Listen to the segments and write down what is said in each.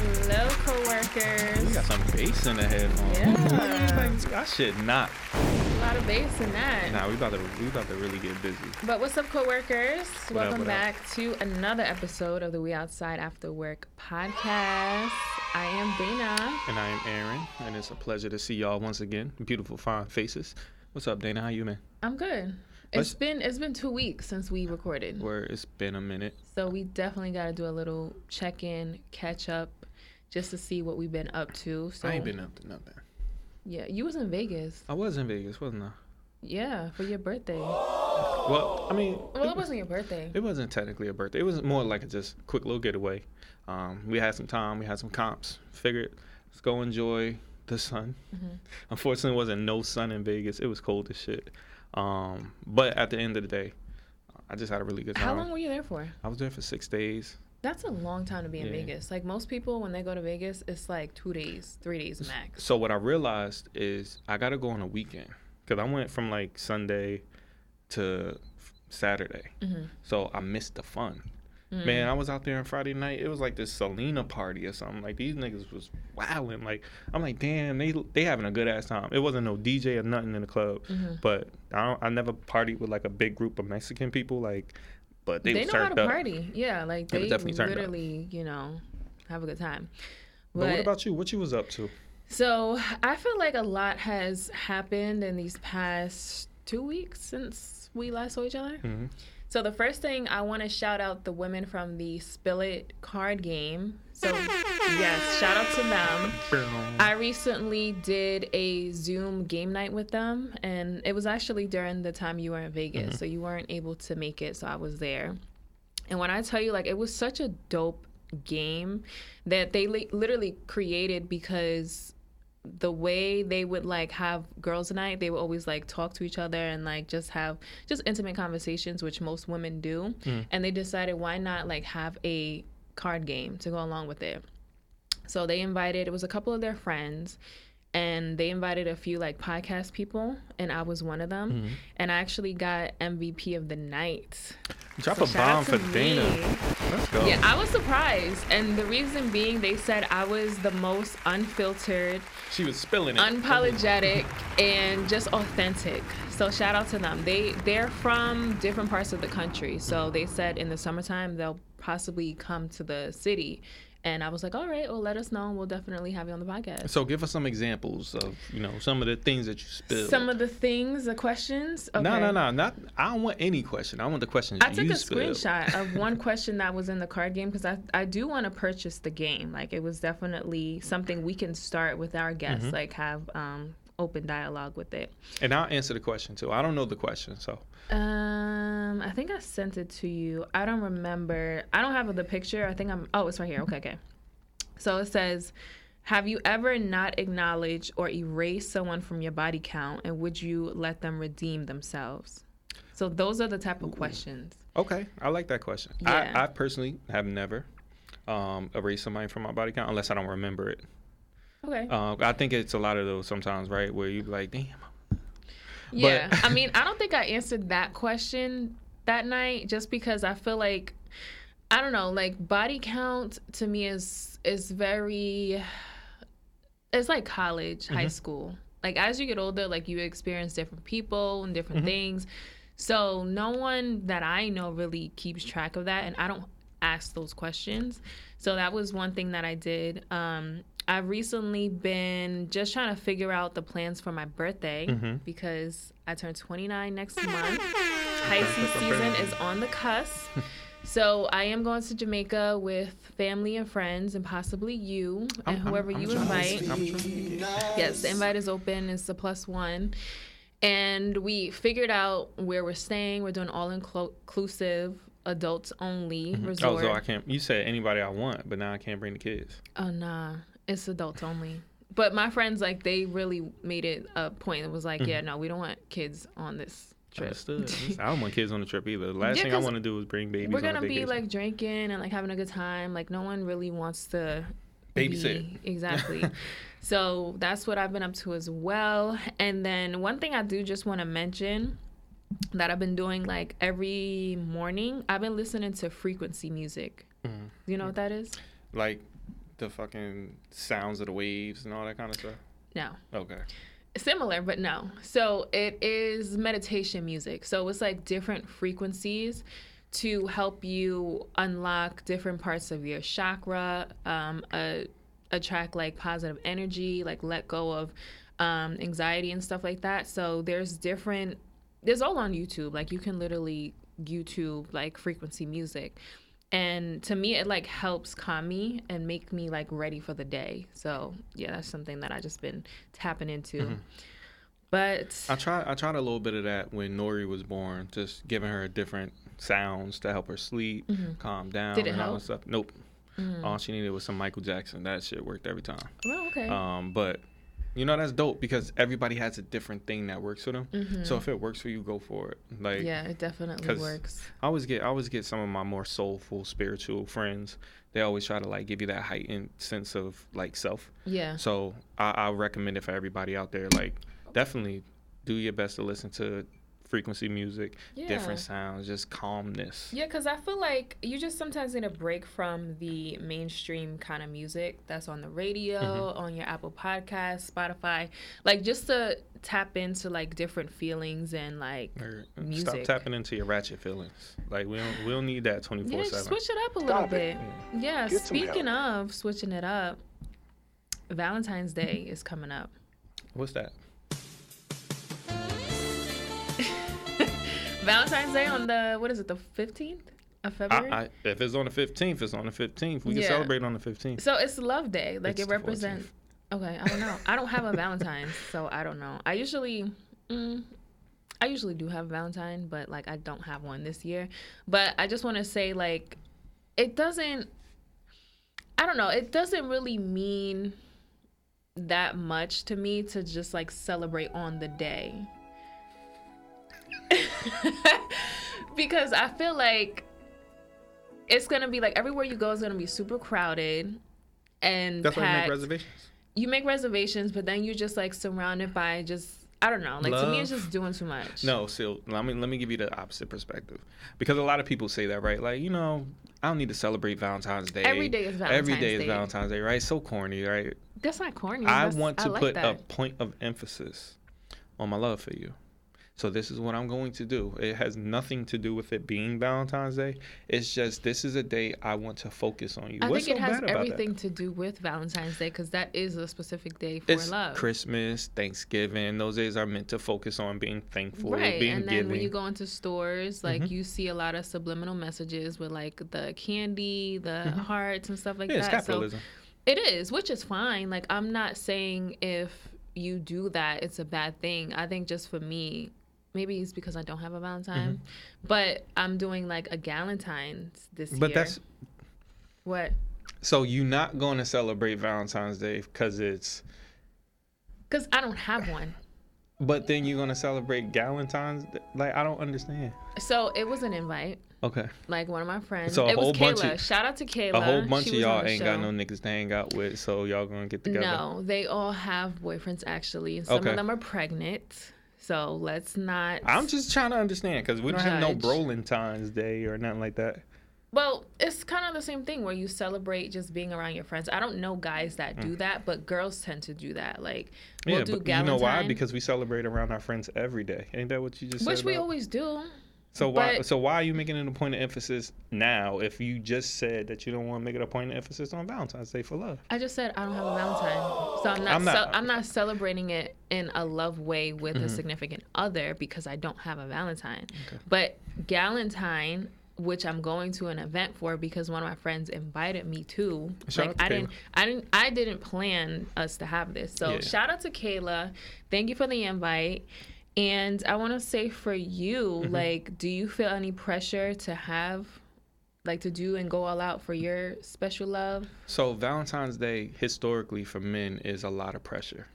Hello, coworkers. We got some bass in the headphones. Yeah. Like, I should not. A lot of bass in that. Nah, we about to we about to really get busy. But what's up, coworkers? up, Welcome what up? back to another episode of the We Outside After Work podcast. I am Dana. And I am Aaron, and it's a pleasure to see y'all once again. Beautiful, fine faces. What's up, Dana? How you, man? I'm good. Let's- It's been it's been two weeks since we recorded, Where it's been a minute. so we definitely got to do a little check in, catch up, just to see what we've been up to. So I ain't been up to nothing. yeah, you was in Vegas. I was in Vegas, wasn't I? Yeah, for your birthday. Well, I mean, Well, it wasn't your birthday. It wasn't technically a birthday. It was more like a just quick little getaway. Um, we had some time. We had some comps. Figured let's go enjoy the sun. Mhm. Unfortunately, it wasn't no sun in Vegas. It was cold as shit. Um, but at the end of the day, I just had a really good time. How long were you there for? I was there for six days. That's a long time to be in Yeah. Vegas. Like most people, when they go to Vegas, it's like two days, three days max. So what I realized is I got to go on a weekend because I went from like Sunday to Saturday. Mhm. So I missed the fun. Mm. Man, I was out there on Friday night. It was like this Selena party or something. Like these niggas was wilding. Like I'm like, damn, they they having a good ass time. It wasn't no DJ or nothing in the club, Mhm. but I don't, I never partied with like a big group of Mexican people. Like, but they, They, was know how to up. party. Yeah, like They they, definitely turned up. literally, you know, have a good time. But what about you? What you was up to? So I feel like a lot has happened in these past two weeks since we last saw each other. hmm So the first thing I want to shout out the women from the Spill It card game. So yes, shout out to them. I recently did a Zoom game night with them, and it was actually during the time you were in Vegas, mm-hmm. so you weren't able to make it, so I was there. And when I tell you, like, it was such a dope game that they li- literally created because the way they would like have girls night they would always like talk to each other and like just have just intimate conversations which most women do mm. and they decided why not like have a card game to go along with it so they invited it was a couple of their friends and they invited a few like podcast people and i was one of them mm-hmm. and i actually got mvp of the night Drop So a bomb for Dana. me. Let's go. yeah, I was surprised. And the reason being, they said I was the most unfiltered, she was spilling it. unapologetic, and just authentic. So shout out to them. They they're from different parts of the country. So they said in the summertime they'll possibly come to the city. And I was like, all right, well, let us know. and We'll definitely have you on the podcast. so give us some examples of you know some of the things that you spilled. Some of the things, the questions. Okay. No, no, no, not. I don't want any question. I want the questions I took a spilled. screenshot of one question that was in the card game because I, I do want to purchase the game. Like it was definitely something we can start with our guests, Mm-hmm. like have um, open dialogue with it. And I'll answer the question too. I don't know the question, so Um, I think I sent it to you. I don't remember. I don't have the picture. I think I'm. Oh, it's right here. Okay, okay. So it says, "Have you ever not acknowledged or erased someone from your body count, and would you let them redeem themselves?" So those are the type of questions. okay. I like that question. Yeah. I, I personally have never um, erased somebody from my body count unless I don't remember it. Okay. Uh, I think it's a lot of those sometimes, right, where you be like, damn. Yeah. But- I mean, I don't think I answered that question that night just because I feel like I don't know, like body count to me is is very it's like college, high school. Like as you get older, like you experience different people and different things. So no one that I know really keeps track of that and I don't ask those questions. So that was one thing that I did. Um I've recently been just trying to figure out the plans for my birthday mm-hmm. because I turn 29 next month. High season is on the cusp. So I am going to Jamaica with family and friends and possibly you and I'm- whoever I'm you invite. I'm trying to Yes, the invite is open. It's a plus one. And we figured out where we're staying. We're doing all inclusive, adults only mm-hmm. Oh, resort. so I can't. You said anybody I want, but now I can't bring the kids. Oh nah, it's adults only. But my friends like they really made it a point. It was like, Mm-hmm. yeah, no, we don't want kids on this trip. Understood. I don't want kids on the trip either. The last Yeah, thing I want to do is bring babies. We're gonna be like drinking and like having a good time. Like no one really wants to Babysit. be- exactly. so that's what I've been up to as well. And then one thing I do just want to mention that I've been doing like every morning. I've been listening to frequency music. Mhm. Do you know what that is? like the fucking sounds of the waves and all that kind of stuff? No. Okay. Similar, but no. So it is meditation music. So it's like different frequencies to help you unlock different parts of your chakra, um, uh, attract like positive energy, like let go of um, anxiety and stuff like that. So there's different, there's all on YouTube. Like you can literally YouTube like frequency music. And to me, it like helps calm me and make me like ready for the day. So yeah, that's something that I just been tapping into. Mm-hmm. But I tried. I tried a little bit of that when Nori was born, just giving her different sounds to help her sleep, mm-hmm. calm down, Did it and all help? that stuff. Nope. Mm. All she needed was some Michael Jackson. That shit worked every time. well, okay. Um, but you know that's dope because everybody has a different thing that works for them. So if it works for you, go for it. Like Mm-hmm. yeah, it definitely works. I always get I always get some of my more soulful spiritual friends. They always try to like give you that heightened sense of like self. Yeah. So I, I recommend it for everybody out there. Like definitely do your best to listen to frequency music, Yeah. different sounds, just calmness. Yeah, because I feel like you just sometimes need a break from the mainstream kind of music that's on the radio, Mm-hmm. on your Apple Podcast, Spotify, like just to tap into like different feelings and like Or music. Stop tapping into your ratchet feelings. Like we don't we don't need that twenty yeah, four just seven. switch it up a little Stop bit. it. Yeah, Get speaking of switching it up, Valentine's Day is coming up. What's that? Valentine's Day on the what is it, the fifteenth of February? I, I, if it's on the fifteenth, it's on the fifteenth. We can Yeah. celebrate on the fifteenth. So it's Love Day. Like It's it represents. Okay, I don't know. I don't have a Valentine's, so I don't know. I usually, mm, I usually do have a Valentine, but like I don't have one this year. But I just want to say, like, it doesn't. I don't know. It doesn't really mean that much to me to just like celebrate on the day. because I feel like it's gonna be like everywhere you go is gonna be super crowded and That's why you make reservations. You make reservations, but then you're just like surrounded by just I don't know. Like to me, it's just doing too much. No, so let me let me give you the opposite perspective, because a lot of people say that, right? Like you know, I don't need to celebrate Valentine's Day. Every day is Valentine's day is Day. Valentine's Day, right? So corny, right? that's not corny. I That's- want to like put that. a point of emphasis on my love for you. So this is what I'm going to do. It has nothing to do with it being Valentine's Day. It's just this is a day I want to focus on you. I What's think it so has everything to do with Valentine's Day because that is a specific day for It's love. Christmas, Thanksgiving. Those days are meant to focus on being thankful, Right, being and then giving. when you go into stores, like Mhm. you see a lot of subliminal messages with like the candy, the hearts, and stuff like Mm-hmm. yeah, it's that. So capitalism. It is, which is fine. Like I'm not saying if you do that it's a bad thing. I think just for me, maybe it's because I don't have a Valentine, but I'm doing like a Galentine's this Mm-hmm. but that's what? so you're not going to celebrate Valentine's Day because it's. Because I don't have one. But then you're gonna celebrate Galentine's. Day? Like I don't understand. So it was an invite. Okay. Like one of my friends. So a it was whole bunch Kayla. of- Shout out to Kayla. A whole bunch She of y'all ain't got no niggas to hang out with, so y'all gonna get together. No, they all have boyfriends actually. Some Okay. of them are pregnant. So let's not. I'm just trying to understand because we don't have no Judge. Brolentine's Day or nothing like that. Well, it's kind of the same thing where you celebrate just being around your friends. I don't know guys that do that, but girls tend to do that. Like we'll Mm. yeah, do but you know why? Because we celebrate around our friends every day. Ain't that what you just which said? Which we about? always do. So why? but- So why are you making it a point of emphasis now? If you just said that you don't want to make it a point of emphasis on Valentine's Day for love. I just said I don't have a Valentine, so I'm not. I'm not- ce- I'm not celebrating it in a love way with Mm-hmm. a significant other because I don't have a Valentine. Okay. But Galentine, which I'm going to an event for because one of my friends invited me to. Shout like to I didn't, I didn't, I didn't plan us to have this. So Yeah. shout out to Kayla. Thank you for the invite. And I want to say for you, Mm-hmm. like, do you feel any pressure to have, like, to do and go all out for your special love? So Valentine's Day historically for men is a lot of pressure,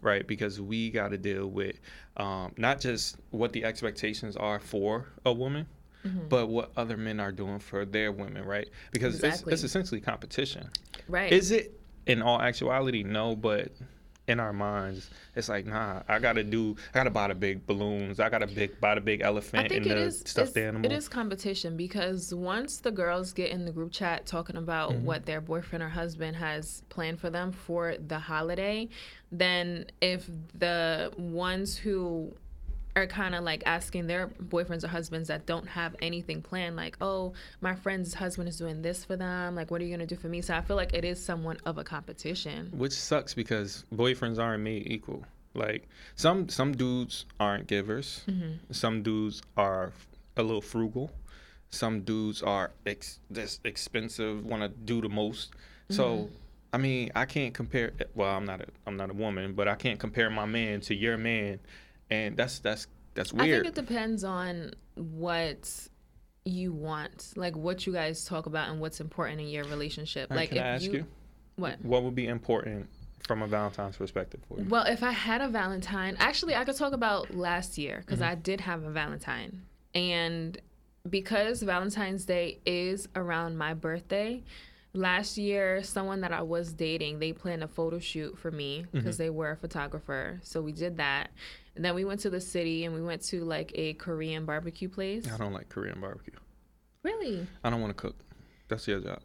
right? Because we got to deal with um, not just what the expectations are for a woman, Mm-hmm. but what other men are doing for their women, right? Because Exactly. it's, it's essentially competition. Right. Is it in all actuality? No, but in our minds, it's like, nah, I gotta do, I gotta buy the big balloons, I gotta big buy the big elephant and the is stuffed animal. It is competition because once the girls get in the group chat talking about Mm-hmm. what their boyfriend or husband has planned for them for the holiday, then if the ones who are kind of like asking their boyfriends or husbands that don't have anything planned, like, oh, my friend's husband is doing this for them. Like, what are you gonna do for me? So I feel like it is somewhat of a competition. which sucks because boyfriends aren't made equal. Like some some dudes aren't givers. Mm-hmm. Some dudes are a little frugal. Some dudes are ex- this expensive, want to do the most. So, Mm-hmm. I mean, I can't compare. Well, I'm not a I'm not a woman, but I can't compare my man to your man, and that's that's that's weird. I think it depends on what you want, like what you guys talk about and what's important in your relationship. Like can if I ask you, you, what? what would be important from a Valentine's perspective for you? Well, if I had a Valentine, actually, I could talk about last year because Mm-hmm. I did have a Valentine. And because Valentine's Day is around my birthday, last year, someone that I was dating, they planned a photo shoot for me Mm-hmm. because they were a photographer. So we did that. And then we went to the city and we went to like a Korean barbecue place. I don't like Korean barbecue. Really? I don't want to cook. That's your job.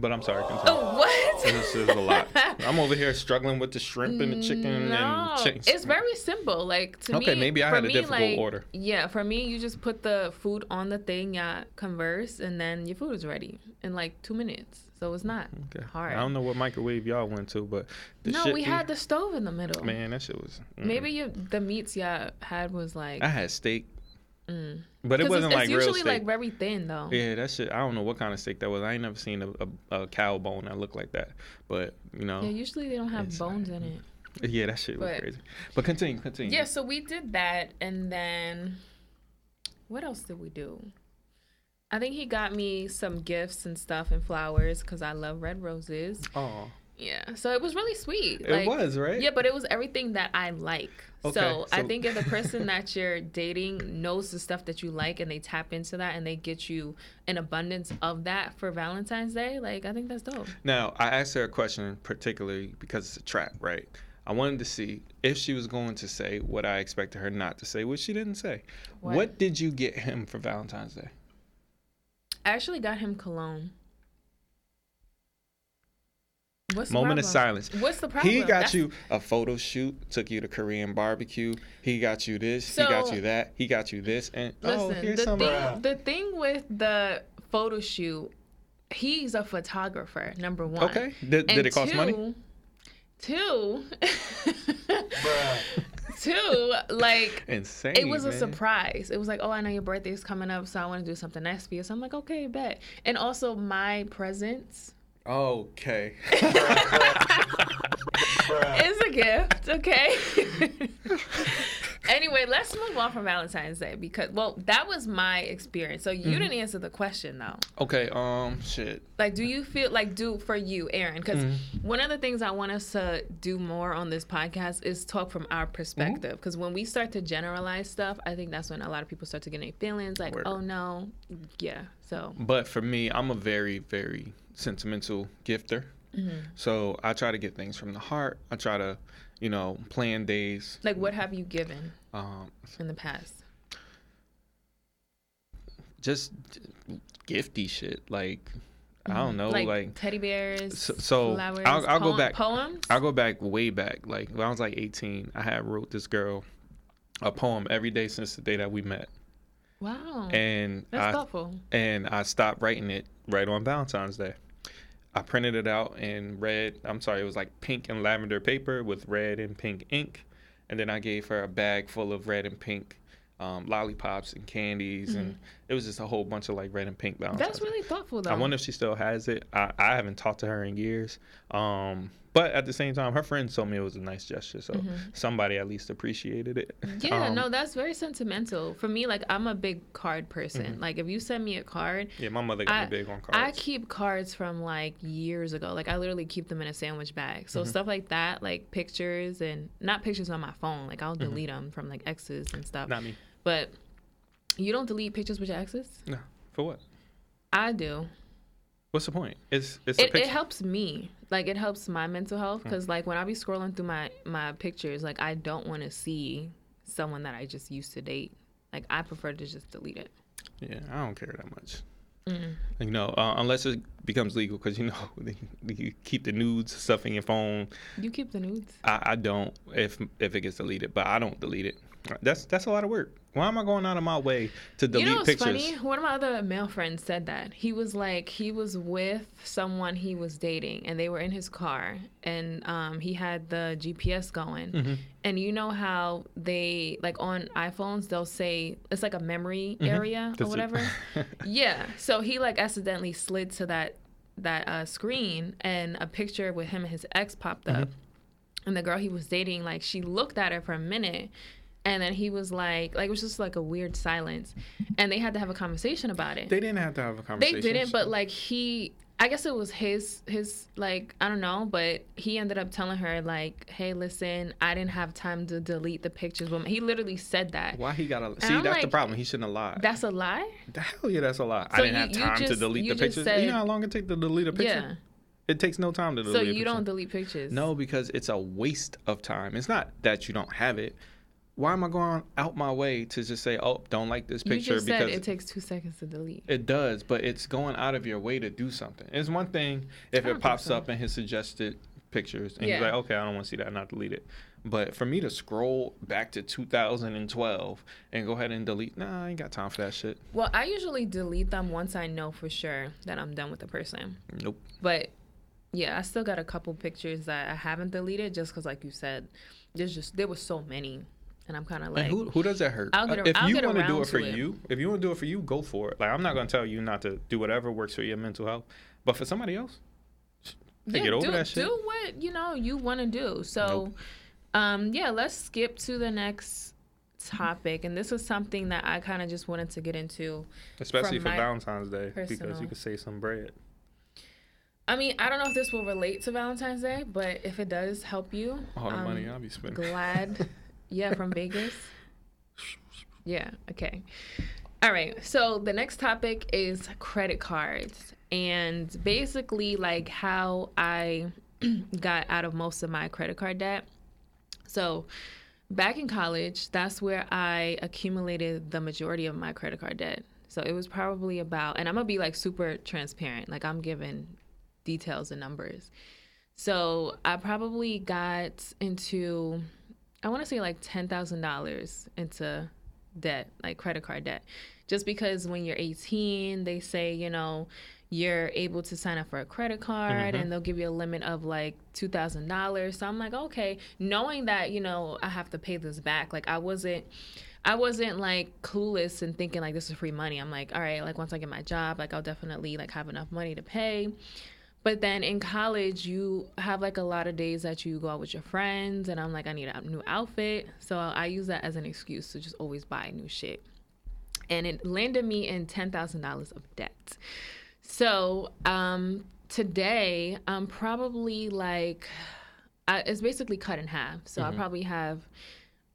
But I'm sorry. Continue. Oh, what? This is a lot. I'm over here struggling with the shrimp and the chicken No, and chicken. it's very simple. Like to Okay, me, maybe I had a me, difficult like, order. Yeah, for me, you just put the food on the thing, yeah, converse, and then your food is ready in like two minutes. So it's not Okay. hard. I don't know what microwave y'all went to, but the no, we had the stove in the middle. man. That shit was mm. Maybe you the meats y'all had was like, I had steak, mm. but it wasn't it's, like it's usually steak. like very thin though. yeah, that shit. I don't know what kind of steak that was. I ain't never seen a, a, a cow bone that looked like that. But you know, Yeah, usually they don't have bones in it. yeah, that shit was crazy. But continue, continue. Yeah, so we did that, and then what else did we do? I think he got me some gifts and stuff and flowers because I love red roses. Oh, Yeah, so it was really sweet. it was right. Yeah, but it was everything that I like. Okay, so, I think if the person that you're dating knows the stuff that you like and they tap into that and they get you an abundance of that for Valentine's Day, like I think that's dope. Now, I asked her a question particularly because it's a trap, right? I wanted to see if she was going to say what I expected her not to say, which she didn't say. What? What, did you get him for Valentine's Day? I actually got him cologne. What's the Moment of silence. What's the problem? He got That's- you a photo shoot, took you to Korean barbecue. He got you this. he got you that. He got you this. And oh, Listen, here's the some. thing, the thing with the photo shoot, he's a photographer. Number one. Okay. Did, did it cost money? Two. two, like Insane. it was a man. surprise. It was like, oh, I know your birthday's coming up, so I want to do something nice for you. So I'm like, okay, bet. And also my presents Okay. it's a gift, okay? anyway, let's move on from Valentine's Day because, well, that was my experience. So you didn't answer the question though. okay. Um. Shit. Like, do you feel like do for you, Aaron? Because Mm-hmm. one of the things I want us to do more on this podcast is talk from our perspective. Mm-hmm. Because when we start to generalize stuff, I think that's when a lot of people start to get any feelings like, Word. oh no, yeah. So But for me, I'm a very, very sentimental gifter. So I try to get things from the heart. I try to, you know, plan days. like, what have you given Um, in the past? just gifty shit. Like I don't know, like, like, teddy bears. so. so flowers, I'll, I'll go back. Poems. I'll go back way back. Like when I was like 18, I had wrote this girl a poem every day since the day that we met, wow, and that's I thoughtful. and I stopped writing it right on Valentine's Day. I printed it out in red. I'm sorry, it was like pink and lavender paper with red and pink ink, and then I gave her a bag full of red and pink um, lollipops and candies, and it was just a whole bunch of like red and pink Valentine's. Mm-hmm. That's really thoughtful, though. I wonder if she still has it. I, I haven't talked to her in years. Um, but at the same time, her friends told me it was a nice gesture, so somebody at least appreciated it. Mm-hmm. Yeah, Um, no, that's very sentimental. For me, like I'm a big card person. Like if you send me a card, Yeah, my mother got I, me big on cards. I keep cards from like years ago. Like I literally keep them in a sandwich bag. Mm-hmm. So stuff like that, like pictures and not pictures on my phone. Like I'll Mm-hmm. delete them from like exes and stuff. Not me. But you don't delete pictures with your exes? No. For what? I do. What's the point? It's it's It, it helps me. Like it helps my mental health Hmm. because like when I be scrolling through my my pictures, like I don't want to see someone that I just used to date. Like I prefer to just delete it. Yeah, I don't care that much. You know, uh, unless it becomes legal, because you know you keep the nudes stuff in your phone. You keep the nudes. I, I don't if if it gets deleted, but I don't delete it. That's that's a lot of work. Why am I going out of my way to delete you know what's pictures? funny? One of my other male friends said that he was like he was with someone he was dating, and they were in his car, and um, he had the GPS going, Mm-hmm. and you know how they like on iPhones they'll say it's like a memory area or That's whatever. yeah, so he like accidentally slid to that that uh, screen, and a picture with him and his ex popped up, and the girl he was dating like she looked at it for a minute and then he was like like it was just like a weird silence and they had to have a conversation about it They didn't have to have a conversation. they didn't but like he i guess it was his his like i don't know but he ended up telling her like hey listen i didn't have time to delete the pictures but he literally said that Why he got a see? That's the problem. He shouldn't have lied. that's a lie the hell yeah, that's a lie. I didn't you- have time to delete the pictures. said- you know how long it takes to delete a picture? yeah It takes no time to delete. so you don't delete pictures No, because it's a waste of time. It's not that you don't have it. Why am I going out my way to just say, "Oh, don't like this you picture"? just said because it takes two seconds to delete It does, but it's going out of your way to do something. It's one thing if it pops so. up in his suggested pictures and he's Yeah. like, okay, I don't want to see that, not delete it. But for me to scroll back to 2012 and go ahead and delete, nah, I ain't got time for that shit. well i usually delete them once i know for sure that i'm done with the person Nope. But yeah, I still got a couple pictures that I haven't deleted just because, like you said, there's just there was so many, and I'm kind of like, and who, who does that hurt? I'll get a- if I'll you want to do it for it. you, if you want to do it for you, go for it. Like I'm not gonna tell you not to do whatever works for your mental health, but for somebody else, yeah, get over do, that shit. do what you know you want to do. So, Nope. um, yeah, let's skip to the next topic, and this is something that I kind of just wanted to get into. Especially for Valentine's Day, because you could save some bread. I mean, I don't know if this will relate to Valentine's Day, but if it does help you, All the I'm money I'll be spending. glad. yeah, from Vegas. Yeah, okay. All right. So the next topic is credit cards and basically like how I got out of most of my credit card debt. So back in college, that's where I accumulated the majority of my credit card debt. So it was probably about, and I'm gonna be like super transparent, like I'm giving details and numbers. So I probably got into, I want to say like ten thousand dollars into debt, like credit card debt, just because when you're 18, they say you know you're able to sign up for a credit card mm-hmm. and they'll give you a limit of like two thousand dollars. So I'm like, okay, knowing that you know I have to pay this back, like I wasn't. I wasn't like clueless and thinking like this is free money. I'm like, all right, like once I get my job, like I'll definitely like have enough money to pay. But then in college, you have like a lot of days that you go out with your friends, and I'm like, I need a new outfit. So I use that as an excuse to just always buy new shit. And it landed me in $10,000 of debt. So um, today, I'm probably like, I, it's basically cut in half. So I probably have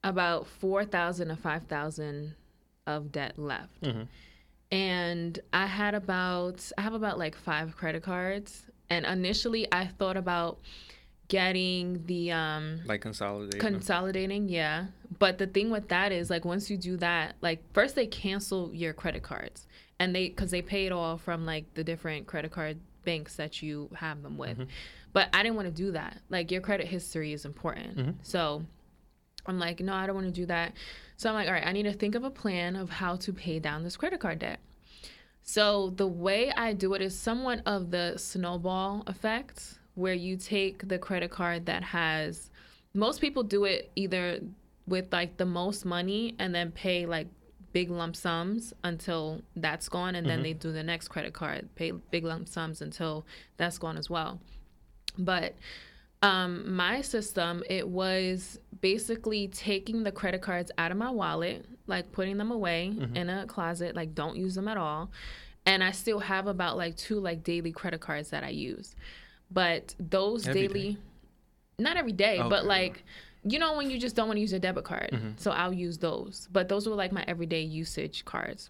about 4,000 to 5,000 of debt left and I had about I have about like five credit cards. And initially, I thought about getting the um Like consolidating. consolidating, yeah. But the thing with that is like once you do that, like first they cancel your credit cards, and they because they pay it all from like the different credit card banks that you have them with. But I didn't want to do that. Like your credit history is important. So I'm like, no, I don't want to do that. So I'm like, all right, I need to think of a plan of how to pay down this credit card debt. So the way I do it is somewhat of the snowball effect, where you take the credit card that has most people do it either with like the most money and then pay like big lump sums until that's gone and then they do the next credit card pay big lump sums until that's gone as well. But um, my system it was basically taking the credit cards out of my wallet like putting them away mm-hmm. in a closet like don't use them at all. And i still have about like two like daily credit cards that i use. But those Every daily not every day but Okay. like you know when you just don't want to use your debit card? Mm-hmm. So i'll use those. But those were like my everyday usage cards.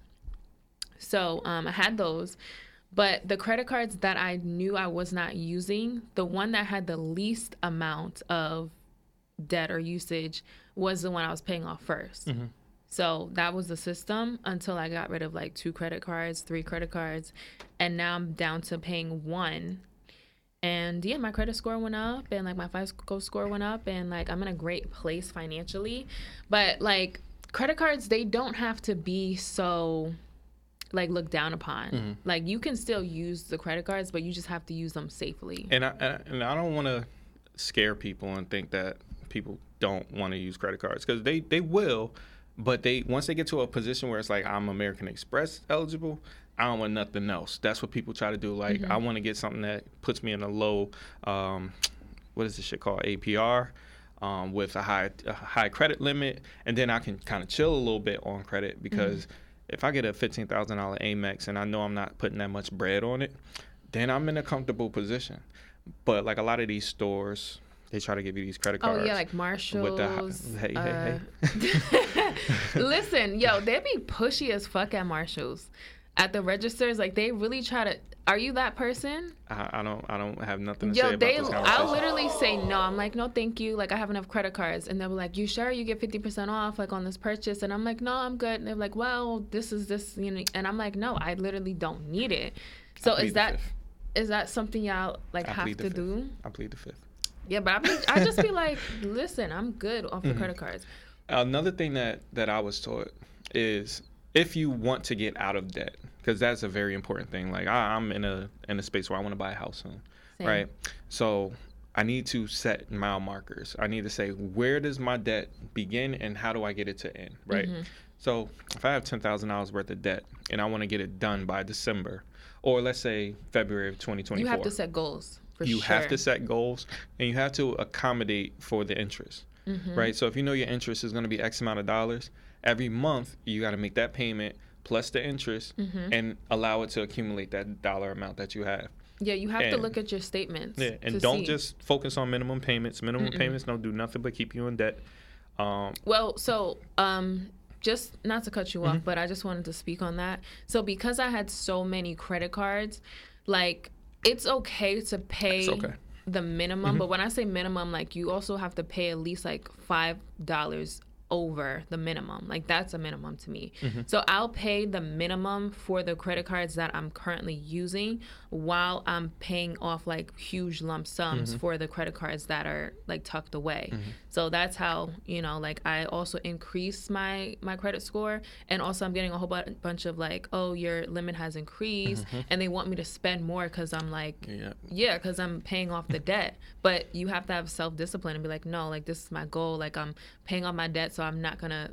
So um, I had those, But the credit cards that I knew I was not using, the one that had the least amount of debt or usage was the one I was paying off 1st So that was the system until I got rid of like two credit cards, three credit cards, and now I'm down to paying one. And yeah, my credit score went up and like my FICO score went up and like I'm in a great place financially. But like credit cards, they don't have to be so like looked down upon. Mm-hmm. Like you can still use the credit cards, but you just have to use them safely. And I and- and I don't want to scare people and think that people don't want to use credit cards because they they will, but they once they get to a position where it's like I'm American Express eligible, I don't want nothing else. That's what people try to do. Like I want to get something that puts me in a low, um, what is this shit called APR. Um, with a high a high credit limit, and then I can kind of chill a little bit on credit because if I get a fifteen thousand dollar Amex and I know I'm not putting that much bread on it, then I'm in a comfortable position. But like a lot of these stores, they try to give you these credit cards. Oh yeah, like with Marshalls. the hi- hey, hey, uh, Listen, yo, they be pushy as fuck at Marshalls. At the registers, like they really try to. Are you that person? I, I don't I don't have nothing to say Yo, about they. this I'll literally say no. I'm like, no, thank you. Like I have enough credit cards, and they'll be like, you sure you get fifty percent off like on this purchase? And I'm like, no, I'm good. And they're like, well, this is this, you know. And I'm like, no, I literally don't need it. So is the that is that something y'all like I have to do? I plead the fifth. Yeah, but I, be, I just be like, listen, I'm good off Mm-hmm. the credit cards. Another thing that that I was taught is if you want to get out of debt, because that's a very important thing. Like I, I'm in a in a space where I want to buy a house soon, Same. right? So I need to set mile markers. I need to say where does my debt begin and how do I get it to end, right? Mm-hmm. So if I have ten thousand dollars worth of debt and I want to get it done by December, or let's say February of 2024, You have to set goals. For you sure. have to set goals and you have to accommodate for the interest Mm-hmm. right so if you know your interest is going to be x amount of dollars every month you got to make that payment plus the interest Mm-hmm. and allow it to accumulate that dollar amount that you have Yeah, you have to look at your statements. yeah and don't see. just focus on minimum payments minimum payments don't do nothing but keep you in debt um Well, so um just not to cut you Mm-hmm. off, but I just wanted to speak on that. So because I had so many credit cards, like it's okay to pay okay. Mm-hmm. the minimum, but when I say minimum, like you also have to pay at least like five dollars over the minimum. Like that's a minimum to me. Mm-hmm. So I'll pay the minimum for the credit cards that I'm currently using while I'm paying off like huge lump sums Mm-hmm. for the credit cards that are like tucked away. Mm-hmm. So that's how, you know, like I also increase my my credit score and also I'm getting a whole bu- bunch of like, "Oh, your limit has increased." Mm-hmm. And they want me to spend more cuz I'm like yeah yeah, because I'm paying off the debt. But you have to have self discipline and be like, no, like this is my goal. Like I'm paying off my debt, so I'm not gonna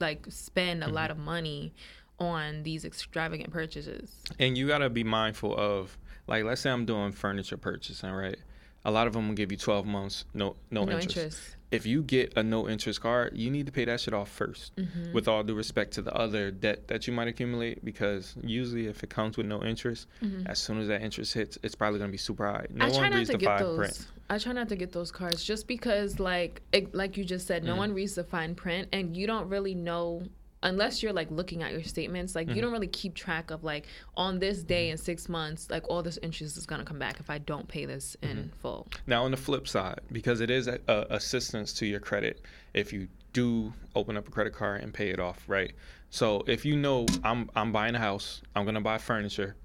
like spend a mm-hmm. lot of money on these extravagant purchases. and you got to be mindful of like let's say i'm doing furniture purchasing right a lot of them will give you 12 months no no, No interest. interest. if you get a no interest card you need to pay that shit off 1st Mm-hmm. with all due respect to the other debt that you might accumulate because usually if it comes with no interest as soon as that interest hits it's probably going to be super high no Mm-hmm. I try one not reads to the get fine those. print I try not to get those cards just because, like, it, like you just said, no Mm-hmm. one reads the fine print, and you don't really know unless you're like looking at your statements. Like, Mm-hmm. you don't really keep track of like on this day in six months, like all this interest is gonna come back if I don't pay this in Mm-hmm. full. Now, on the flip side, because it is a, a assistance to your credit if you do open up a credit card and pay it off, right? So if you know I'm I'm buying a house, I'm gonna buy furniture,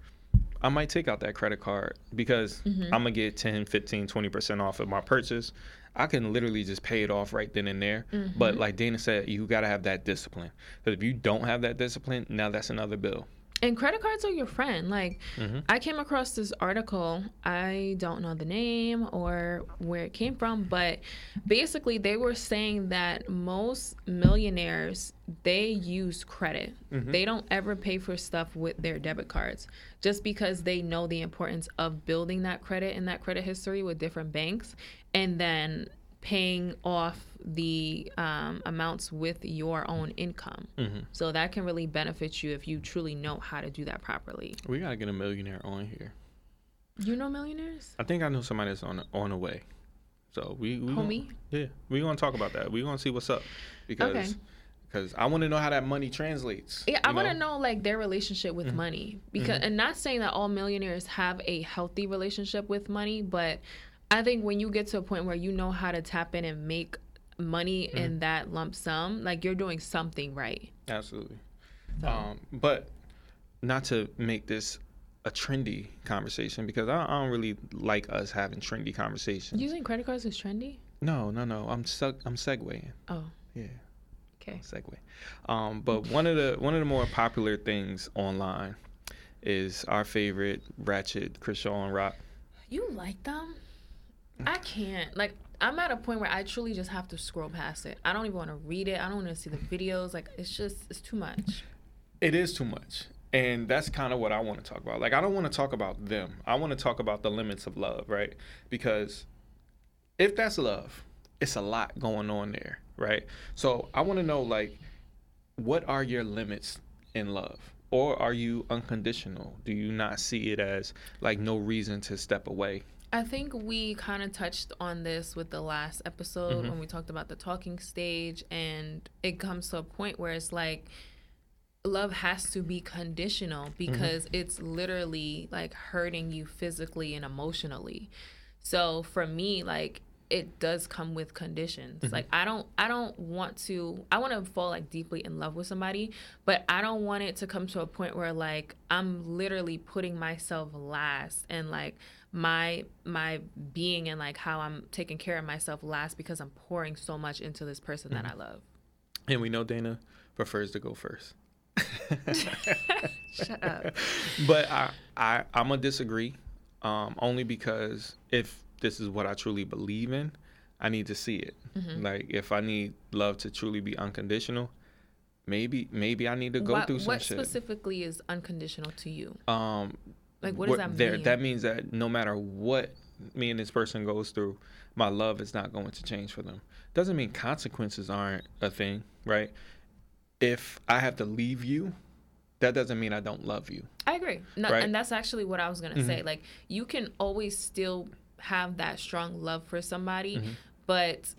I might take out that credit card because Mm-hmm. I'm gonna get 10, 15, 20% off of my purchase. I can literally just pay it off right then and there. Mm-hmm. But like Dana said, you gotta have that discipline. Because if you don't have that discipline, now that's another bill. And credit cards are your friend. Like, Mm-hmm. I came across this article. I don't know the name or where it came from, but basically, they were saying that most millionaires they use credit. Mm-hmm. They don't ever pay for stuff with their debit cards, just because they know the importance of building that credit and that credit history with different banks, and then paying off the um, amounts with your own income. Mm-hmm. So that can really benefit you if you truly know how to do that properly. We gotta get a millionaire on here. You know millionaires? I think I know somebody that's on on the way. So we, we Homie? Gonna, yeah, we gonna talk about that. We gonna see what's up because Okay. because I want to know how that money translates. Yeah, I want to know like their relationship with money because, Mm-hmm. and not saying that all millionaires have a healthy relationship with money, but I think when you get to a point where you know how to tap in and make money Mm-hmm. in that lump sum, like you're doing something right. Absolutely. Um, but not to make this a trendy conversation because I, I don't really like us having trendy conversations. Using credit cards is trendy. no, no, no. I'm seg- I'm segueing. Oh, Yeah. okay. segue. Um, but one of the one of the more popular things online is our favorite Ratchet Chrisean Rock. You like them? I can't. Like, I'm at a point where I truly just have to scroll past it. I don't even want to read it. I don't want to see the videos. Like, it's just, it's too much. It is too much. And that's kind of what I want to talk about. Like I don't want to talk about them. I want to talk about the limits of love, right? Because if that's love, it's a lot going on there, right? So I want to know like what are your limits in love? Or are you unconditional? Do you not see it as like no reason to step away? I think we kind of touched on this with the last episode Mhm. when we talked about the talking stage, and it comes to a point where it's like love has to be conditional because it's literally like hurting you physically and emotionally. So for me, like it does come with conditions. Like I don't I don't want to I want to fall like deeply in love with somebody, but I don't want it to come to a point where like I'm literally putting myself last and like my my being and like how I'm taking care of myself last because I'm pouring so much into this person that I love. And we know Dana prefers to go first. Shut up. but I, I I'm gonna disagree, um, only because if this is what I truly believe in, I need to see it. Mm-hmm. Like if I need love to truly be unconditional, maybe maybe I need to go what through some what shit. specifically is unconditional to you? um, Like what does that there, mean? That means that no matter what me and this person goes through, my love is not going to change for them. Doesn't mean consequences aren't a thing, right? If I have to leave you, that doesn't mean I don't love you. I agree. No, Right? And that's actually what I was going to say. Like, you can always still have that strong love for somebody, Mm-hmm. but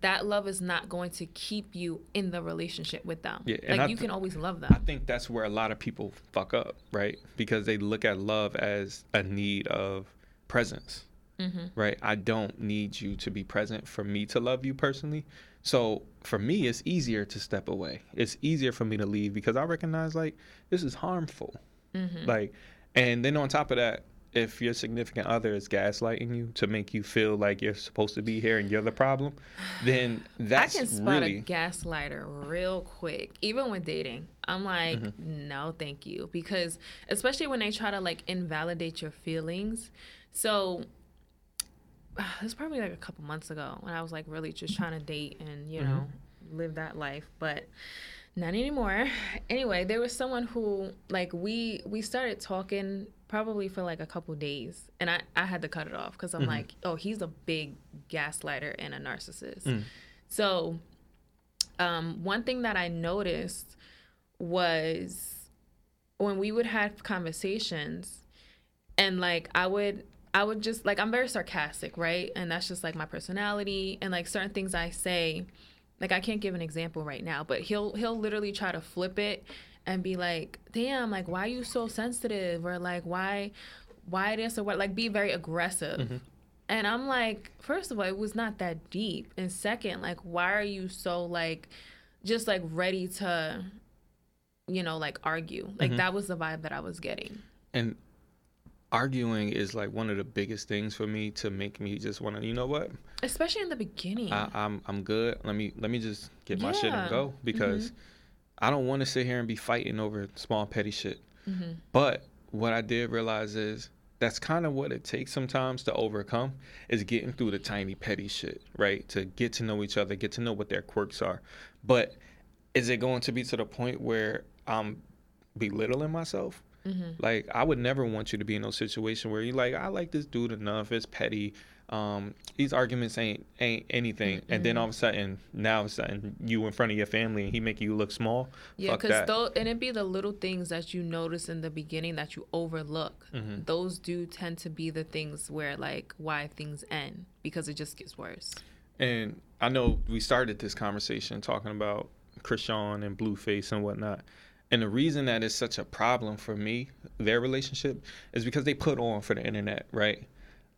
that love is not going to keep you in the relationship with them. Yeah, like, I you can always love them. I think that's where a lot of people fuck up, right? Because they look at love as a need of presence, Mm-hmm. right? I don't need you to be present for me to love you personally. So for me, it's easier to step away. It's easier for me to leave because I recognize like this is harmful. Mm-hmm. Like, and then on top of that, if your significant other is gaslighting you to make you feel like you're supposed to be here and you're the problem, then that's I can spot really a gaslighter real quick, even with dating. I'm like, Mm-hmm. no, thank you. Because especially when they try to like invalidate your feelings. So it's probably like a couple months ago when I was like really just trying to date and, you know, live that life. But not anymore. Anyway, there was someone who like we we started talking probably for like a couple days and I, I had to cut it off because I'm like, oh, he's a big gaslighter and a narcissist. So um, one thing that I noticed was when we would have conversations and like I would I would just like I'm very sarcastic, right? And that's just like my personality and like certain things I say like I can't give an example right now, but he'll he'll literally try to flip it and be like, "Damn, like why are you so sensitive?" or like why why this or what like be very aggressive. Mm-hmm. And I'm like, first of all, it was not that deep. And second, like why are you so like just like ready to you know, like argue. Like mm-hmm. that was the vibe that I was getting. and arguing is like one of the biggest things for me to make me just want to you know what? Especially in the beginning. I, I'm I'm good. Let me let me just get my shit and go because I don't want to sit here and be fighting over small petty shit. Mm-hmm. but what I did realize is that's kind of what it takes sometimes to overcome is getting through the tiny petty shit right? To get to know each other get to know what their quirks are. But is it going to be to the point where I'm belittling myself Mm-hmm. like I would never want you to be in no situation where you're like I like this dude enough. It's petty. Um, these arguments ain't ain't anything. And then all of a sudden, now all of a sudden, you in front of your family and he make you look small. Yeah, because though, and it be the little things that you notice in the beginning that you overlook. Mm-hmm. Those do tend to be the things where like why things end because it just gets worse. And I know we started this conversation talking about Chrisean and Blueface and whatnot. And the reason that is such a problem for me, their relationship, is because they put on for the internet, right?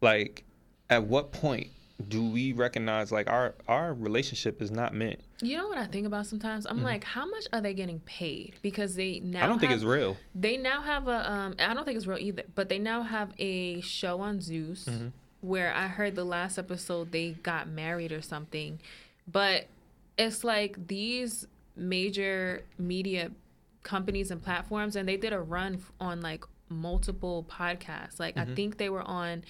Like, at what point do we recognize like our our relationship is not meant? You know what I think about sometimes? I'm like, how much are they getting paid? Because they now. I don't think it's real. They now have a um I don't think it's real either, but they now have a show on Zeus Mm-hmm. where I heard the last episode they got married or something. But it's like these major media companies and platforms and they did a run on like multiple podcasts. Like I think they were on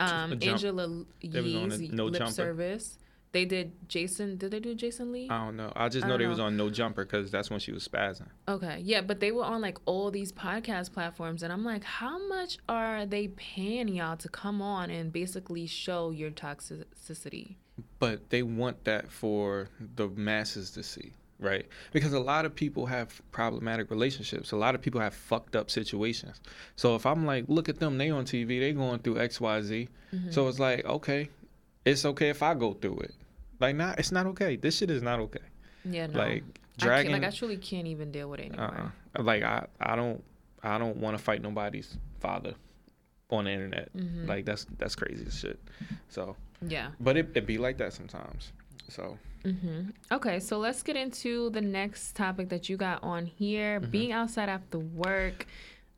um Angela Yee's No lip Jumper. service. They did Jason did they do Jason Lee? I don't know. I just know they was on No Jumper because that's when she was spazzing. Okay, yeah, but they were on like all these podcast platforms, and I'm like, how much are they paying y'all to come on and basically show your toxicity? but they want that for the masses to see right because a lot of people have problematic relationships a lot of people have fucked up situations so if i'm like look at them they on tv they going through xyz Mm-hmm. so it's like okay it's okay if i go through it like not it's not okay this shit is not okay Yeah, no. like I like I truly can't even deal with it anymore. uh-uh. like i i don't i don't want to fight nobody's father on the internet Mm-hmm. like that's that's crazy as shit so Yeah. but it, it be like that sometimes so hmm Okay, so let's get into the next topic that you got on here: Mm-hmm. being outside after work,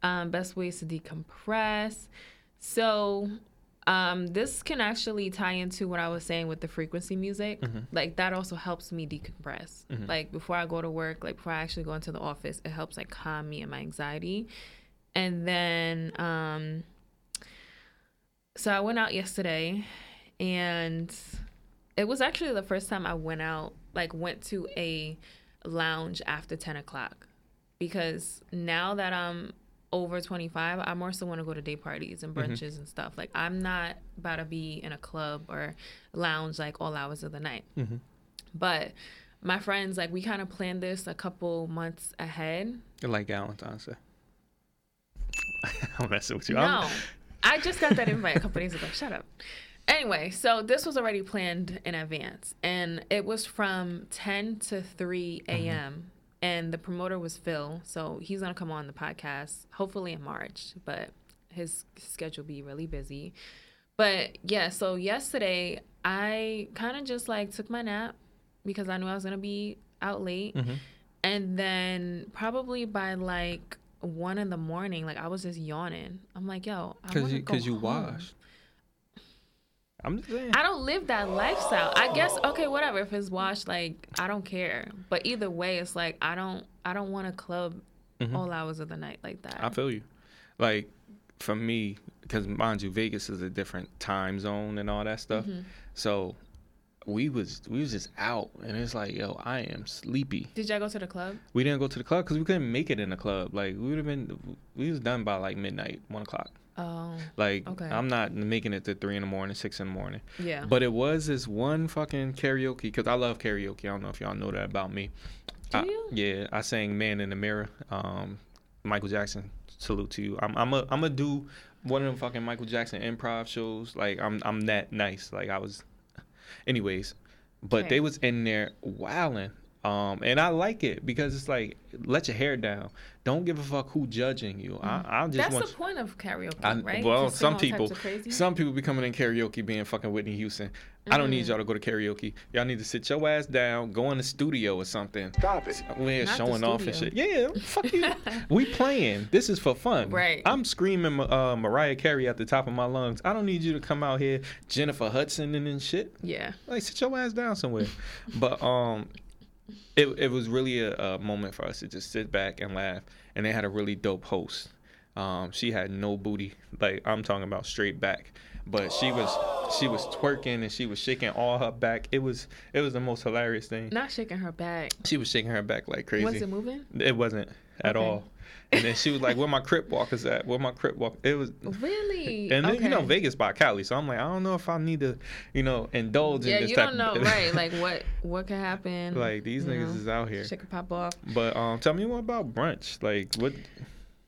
um, best ways to decompress. So, um, this can actually tie into what I was saying with the frequency music. Mm-hmm. Like that also helps me decompress. Like before I go to work, like before I actually go into the office, it helps like calm me and my anxiety. And then, um, so I went out yesterday, and it was actually the first time I went out, like went to a lounge after 10 o'clock. Because now that I'm over 25, I more so want to go to day parties and mm-hmm. brunches and stuff. Like, I'm not about to be in a club or lounge like all hours of the night. Mm-hmm. But my friends, like, we kind of planned this a couple months ahead. You like Valentine's Day. I'm messing with you. No, I just got that invite a couple days ago. Shut up. Anyway, so this was already planned in advance, and it was from 10 to 3 mm-hmm. a.m. And the promoter was Phil, so he's gonna come on the podcast hopefully in March, but his schedule be really busy. But yeah, so yesterday I kind of just like took my nap because I knew I was gonna be out late, mm-hmm. and then probably by like one in the morning, like I was just yawning. I'm like, yo, I Cause you, go cause you washed. I'm just saying. I don't live that lifestyle. I guess okay, whatever. If it's washed, like I don't care. But either way, it's like I don't I don't want to club all hours of the night like that. Mm-hmm. I feel you. Like for me, because mind you, Vegas is a different time zone and all that stuff. Mm-hmm. So we was we was just out, and it's like, yo, I am sleepy. Did y'all go to the club? We didn't go to the club because we couldn't make it in the club. Like we would have been, we was done by like midnight, one o'clock. Oh, Like Okay. I'm not making it to three in the morning, six in the morning. yeah. But it was this one fucking karaoke because I love karaoke. I don't know if y'all know that about me. Do I- you? yeah, I sang "Man in the Mirror." Um, Michael Jackson. Salute to you. I'm I'm a I'm gonna do one of them fucking Michael Jackson improv shows. Like I'm I'm that nice. Like I was. Anyways, but Okay. they was in there wilding. Um, and I like it because it's like let your hair down. Don't give a fuck who judging you. I I just Mm-hmm. That's want. the point of karaoke, I, right? Well, To some people, crazy? some people be coming in karaoke being fucking Whitney Houston. I don't Mm. need y'all to go to karaoke. Y'all need to sit your ass down, go in the studio or something. Stop it. We're Not showing off and shit. Yeah, fuck you. we playing. This is for fun. Right. I'm screaming uh, Mariah Carey at the top of my lungs. I don't need you to come out here, Jennifer Hudson and then shit. yeah. Like sit your ass down somewhere. but um, it it was really a, a moment for us to just sit back and laugh. And they had a really dope host. Um, she had no booty, like I'm talking about straight back. But she was she was twerking and she was shaking all her back. It was it was the most hilarious thing. Not shaking her back. She was shaking her back like crazy. Was it moving? It wasn't at Okay. all. And then she was like, "Where my crip walkers at? Where my crip walk?" It was, Really? and then you know Vegas by Cali, so I'm like, I don't know if I need to, you know, indulge Yeah, in this you type don't know, right? Like what what could happen? like these niggas know? is out here. Shit could pop off. But um, tell me more about brunch. Like, what?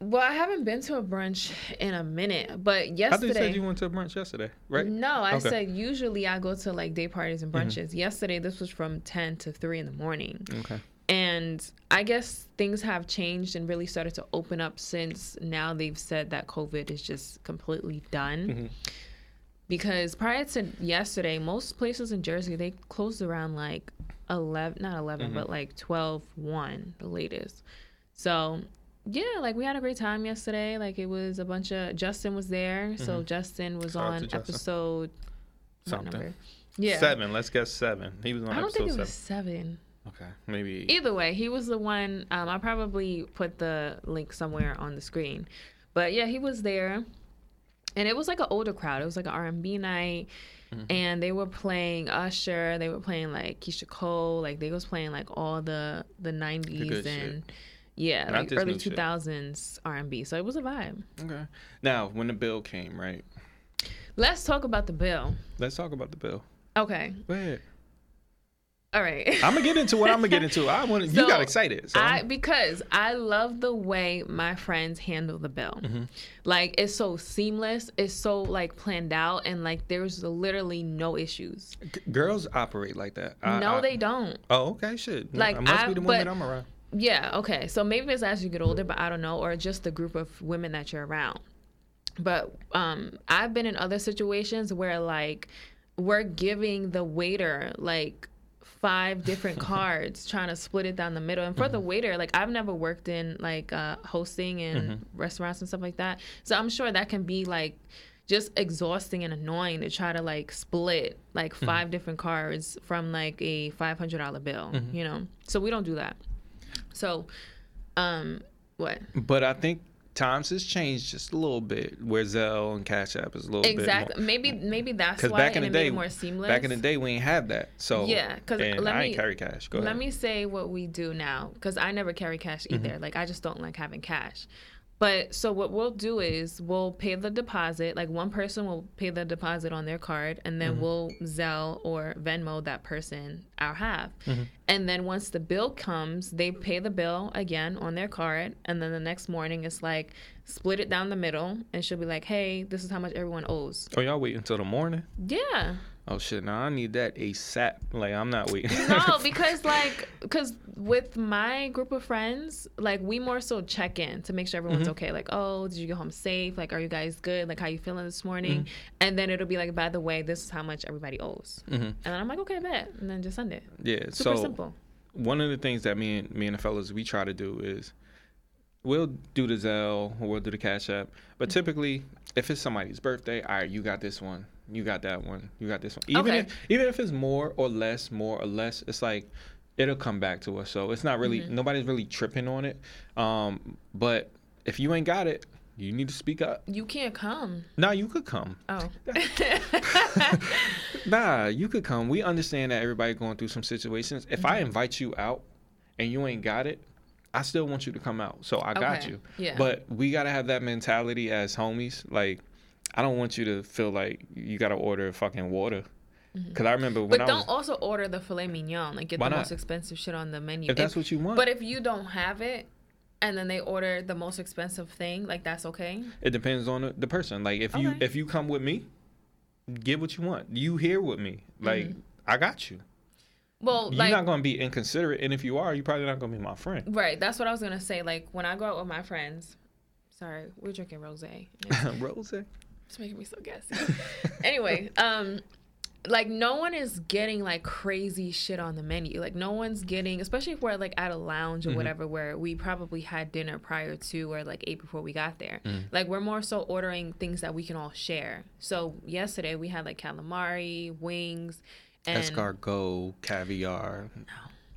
Well, I haven't been to a brunch in a minute, but yesterday. I thought you said you went to a brunch yesterday, right? No, I Okay. said usually I go to like day parties and Mm-hmm. brunches. Yesterday, this was from 10 to 3 in the morning. Okay. And I guess things have changed and really started to open up since now they've said that COVID is just completely done. Mm-hmm. Because prior to yesterday, most places in Jersey, they closed around like 11, not 11, Mm-hmm. but like 12, 1, the latest. So, yeah, like we had a great time yesterday. Like it was a bunch of, Justin was there. So Justin was Mm-hmm. Shout on Justin. episode, Something. Yeah. Seven. Let's guess seven. He was on I don't episode think it seven. was seven. Okay, maybe. Either way, he was the one. Um, I probably put the link somewhere on the screen, but yeah, he was there, and it was like an older crowd. It was like an R and B night, Mm-hmm. and they were playing Usher. They were playing like Keyshia Cole. Like they was playing like all the the nineties shit. and yeah, Not like early two shit. thousands R and B. So it was a vibe. Okay. Now, when the bill came, right? Let's talk about the bill. Let's talk about the bill. Okay, Go ahead. All right. I'm gonna get into what I'm gonna get into. I want you got excited. So I because I love the way my friends handle the bill. Mm-hmm. Like it's so seamless, it's so like planned out, and like there's literally no issues. G- girls operate like that. I- no, I- they don't. Oh, okay, shit. Like, Like, must I- be the women but- I'm around. Yeah, okay. So maybe it's as you get older, but I don't know, or just the group of women that you're around. But um, I've been in other situations where like we're giving the waiter like five different cards trying to split it down the middle. And for the waiter like i've never worked in like uh hosting and restaurants and stuff like that. So i'm sure that can be like just exhausting and annoying to try to like split like 5 different cards from like a $500 bill you know? So we don't do that. So um what? But I think times has changed just a little bit. Where Zelle and Cash App is a little exactly bit more. maybe maybe that's why back in the day, it more seamless back in the day, we ain't have that. So yeah, because let I me- ain't carry cash. Go Let ahead. me say what we do now because I never carry cash Mm-hmm. either. Like I just don't like having cash. But so what we'll do is we'll pay the deposit. Like one person will pay the deposit on their card, and Mm-hmm. then we'll Zelle or Venmo that person our half. Mm-hmm. And then once the bill comes, they pay the bill again on their card, and then the next morning it's like split it down the middle, and she'll be like, "Hey, this is how much everyone owes." Oh, y'all wait until the morning? Yeah. Oh shit! Now I need that ASAP. Like I'm not waiting. no, because like, because with my group of friends, like we more so check in to make sure everyone's Mm-hmm. okay. Like, oh, did you get home safe? Like, are you guys good? Like, how you feeling this morning? Mm-hmm. And then it'll be like, by the way, this is how much everybody owes. Mhm. And then I'm like, okay, bet. And then just send it. yeah. Super so simple. one of the things that me and me and the fellas we try to do is we'll do the Zelle or we'll do the Cash App. But Mm-hmm. typically, if it's somebody's birthday, all right, you got this one, you got that one, you got this one. Even Okay. if even if it's more or less, more or less, it's like it'll come back to us. So it's not really Mm-hmm. nobody's really tripping on it. Um, but if you ain't got it, you need to speak up. You can't come. Nah, you could come. Oh. Nah, you could come. We understand that everybody going through some situations. If Mm-hmm. I invite you out and you ain't got it, I still want you to come out. So I got you. yeah. But we gotta have that mentality as homies. Like, I don't want you to feel like you gotta order fucking water. Cause I remember when Mm-hmm. but I don't was. also order the filet mignon. Like, get the not? most expensive shit on the menu. If that's what you want, But if you don't have it, and then they order the most expensive thing, like that's okay. it depends on the, person. Like if you if you come with me, get what you want. You here with me. Like Mm-hmm. I got you. Well, You're like not gonna be inconsiderate, and if you are, you're probably not gonna be my friend. Right, that's what I was gonna say. Like when I go out with my friends, sorry, we're drinking rosé. Rose. It's making me so gassy. anyway, um, like no one is getting like crazy shit on the menu. Like no one's getting, especially if we're like at a lounge or whatever, where we probably had dinner prior to or like ate before we got there. Like we're more so ordering things that we can all share. So yesterday we had like calamari, wings, and escargot, caviar.